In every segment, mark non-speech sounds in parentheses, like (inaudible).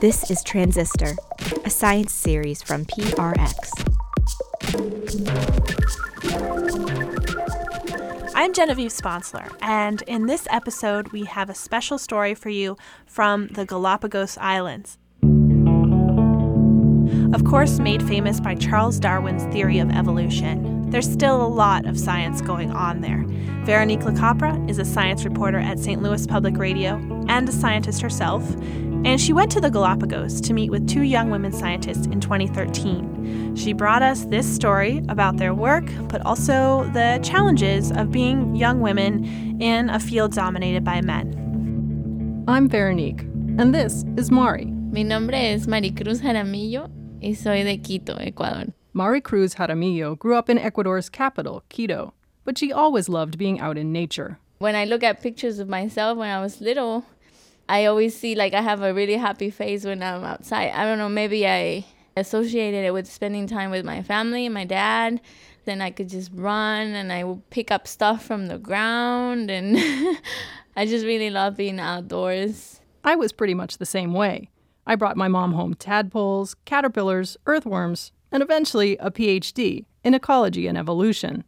This is Transistor, a science series from PRX. I'm Genevieve Sponsler, and in this episode, we have a special story for you from the Galapagos Islands. Of course, made famous by Charles Darwin's theory of evolution, there's still a lot of science going on there. Veronique LaCapra is a science reporter at St. Louis Public Radio and a scientist herself, and she went to the Galapagos to meet with two young women scientists in 2013. She brought us this story about their work, but also the challenges of being young women in a field dominated by men. I'm Veronique, and this is Mari. Mi nombre es Maricruz Jaramillo y soy de Quito, Ecuador. Mari Cruz Jaramillo grew up in Ecuador's capital, Quito, but she always loved being out in nature. When I look at pictures of myself when I was little, I always see like I have a really happy face when I'm outside. I don't know, maybe I associated it with spending time with my family, my dad. Then I could just run and I would pick up stuff from the ground (laughs) and I just really love being outdoors. I was pretty much the same way. I brought my mom home tadpoles, caterpillars, earthworms, and eventually a PhD in ecology and evolution.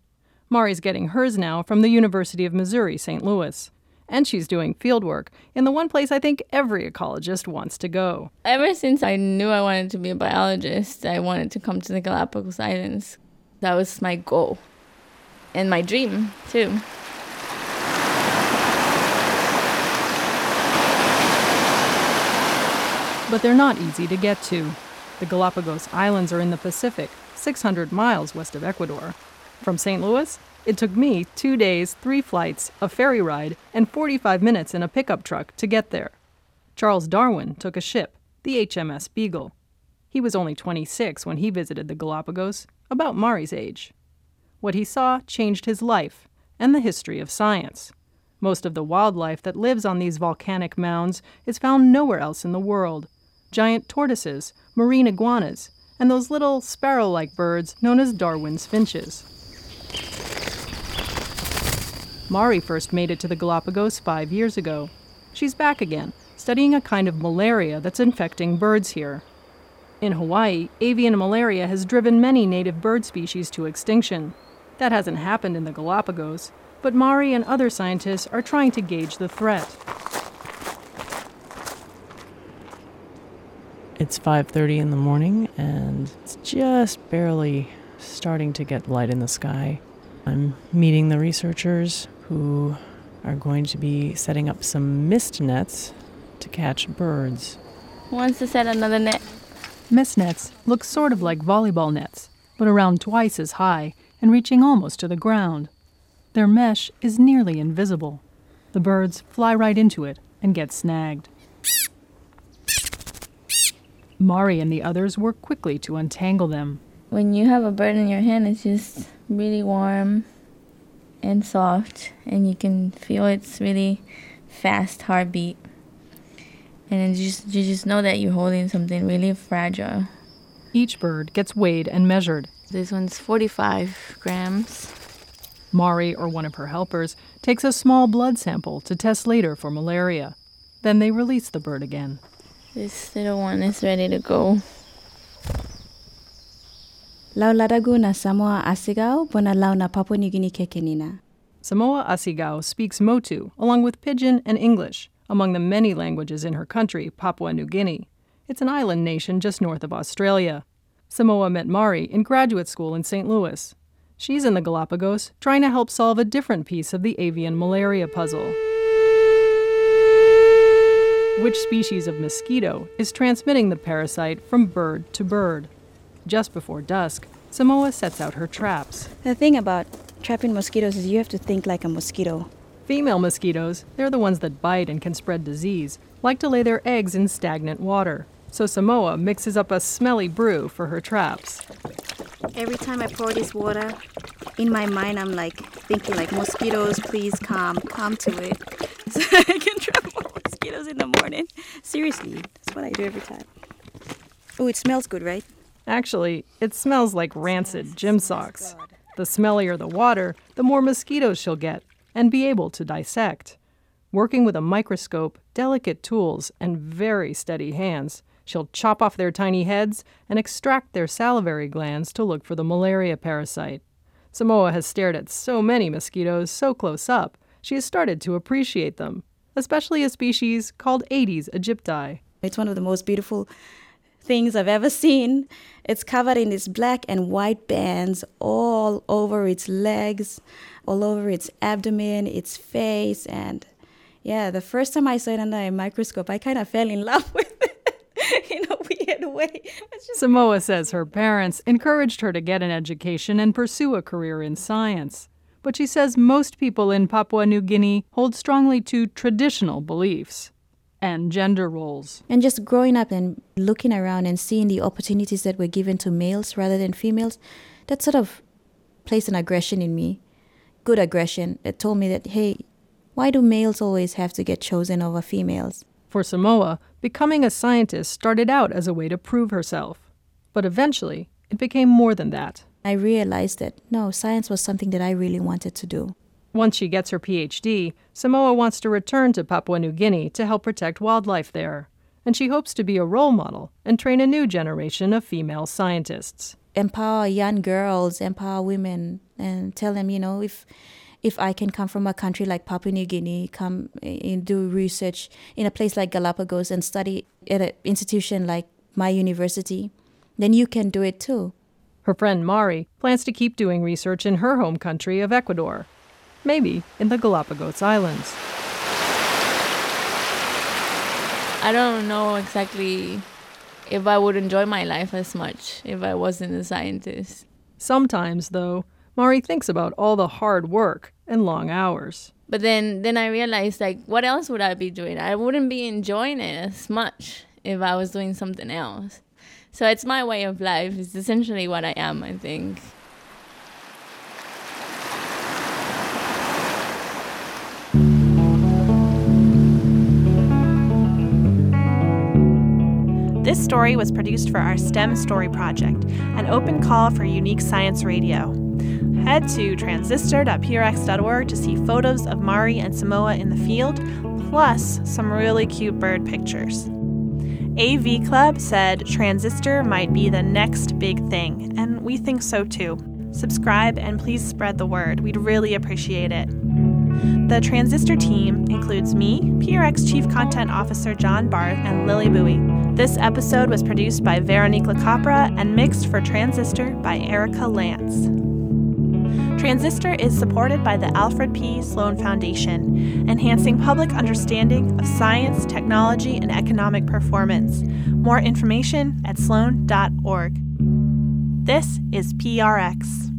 Mari's getting hers now from the University of Missouri, St. Louis and she's doing fieldwork in the one place I think every ecologist wants to go. Ever since I knew I wanted to be a biologist, I wanted to come to the Galapagos Islands. That was my goal and my dream, too. But they're not easy to get to. The Galapagos Islands are in the Pacific, 600 miles west of Ecuador. From St. Louis, it took me two days, three flights, a ferry ride, and 45 minutes in a pickup truck to get there. Charles Darwin took a ship, the HMS Beagle. He was only 26 when he visited the Galapagos, about Mari's age. What he saw changed his life and the history of science. Most of the wildlife that lives on these volcanic mounds is found nowhere else in the world giant tortoises, marine iguanas, and those little sparrow like birds known as Darwin's finches. Mari first made it to the Galapagos five years ago. She's back again, studying a kind of malaria that's infecting birds here. In Hawaii, avian malaria has driven many native bird species to extinction. That hasn't happened in the Galapagos, but Mari and other scientists are trying to gauge the threat. It's 5:30 in the morning and it's just barely starting to get light in the sky. I'm meeting the researchers who are going to be setting up some mist nets to catch birds. Who wants to set another net? Mist nets look sort of like volleyball nets, but around twice as high and reaching almost to the ground. Their mesh is nearly invisible. The birds fly right into it and get snagged. Mari and the others work quickly to untangle them. When you have a bird in your hand, it's just really warm and soft, and you can feel its really fast heartbeat. And you just you just know that you're holding something really fragile. Each bird gets weighed and measured. This one's 45 grams. Mari or one of her helpers takes a small blood sample to test later for malaria. Then they release the bird again. This little one is ready to go. Lauladagu na Samoa Asigau bona lau na Papua New Guinea kekenina. Samoa Asigau speaks Motu, along with Pidgin and English, among the many languages in her country, Papua New Guinea. It's an island nation just north of Australia. Samoa met Mari in graduate school in St. Louis. She's in the Galapagos, trying to help solve a different piece of the avian malaria puzzle. Which species of mosquito is transmitting the parasite from bird to bird? Just before dusk, Samoa sets out her traps. The thing about trapping mosquitoes is you have to think like a mosquito. Female mosquitoes, they're the ones that bite and can spread disease, like to lay their eggs in stagnant water. So Samoa mixes up a smelly brew for her traps. Every time I pour this water, in my mind I'm like thinking like mosquitoes, please come, come to it. (laughs) So I can trap in the morning. Seriously, that's what I do every time. Oh, it smells good, right? Actually, it smells like rancid gym socks. The smellier the water, the more mosquitoes she'll get and be able to dissect. Working with a microscope, delicate tools, and very steady hands, she'll chop off their tiny heads and extract their salivary glands to look for the malaria parasite. Samoa has stared at so many mosquitoes so close up, she has started to appreciate them, especially a species called Aedes aegypti. It's one of the most beautiful things I've ever seen. It's covered in these black and white bands all over its legs, all over its abdomen, its face, and yeah, the first time I saw it under a microscope, I kind of fell in (laughs) love with it in a weird way. Samoa says her parents encouraged her to get an education and pursue a career in science. But she says most people in Papua New Guinea hold strongly to traditional beliefs and gender roles. And just growing up and looking around and seeing the opportunities that were given to males rather than females, that sort of placed an aggression in me, good aggression, that told me that, hey, why do males always have to get chosen over females? For Samoa, becoming a scientist started out as a way to prove herself. But eventually, it became more than that. I realized that no, science was something that I really wanted to do. Once she gets her PhD, Samoa wants to return to Papua New Guinea to help protect wildlife there. And she hopes to be a role model and train a new generation of female scientists. Empower young girls, empower women, and tell them, you know, if if I can come from a country like Papua New Guinea, come and do research in a place like Galapagos and study at an institution like my university, then you can do it too. Her friend Mari plans to keep doing research in her home country of Ecuador maybe in the Galapagos Islands. I don't know exactly if I would enjoy my life as much if I wasn't a scientist. Sometimes, though, Mari thinks about all the hard work and long hours. But then, then I realized, like, what else would I be doing? I wouldn't be enjoying it as much if I was doing something else. So it's my way of life. It's essentially what I am, I think. This story was produced for our STEM Story Project, an open call for unique science radio. Head to transistor.prx.org to see photos of Mari and Samoa in the field, plus some really cute bird pictures. AV Club said Transistor might be the next big thing, and we think so too. Subscribe and please spread the word. We'd really appreciate it. The Transistor team includes me, PRX Chief Content Officer John Barth, and Lily Bui. This episode was produced by Veronique LaCapra and mixed for Transistor by Erika Lantz. Transistor is supported by the Alfred P. Sloan Foundation, enhancing public understanding of science, technology, and economic performance. More information at sloan.org. This is PRX.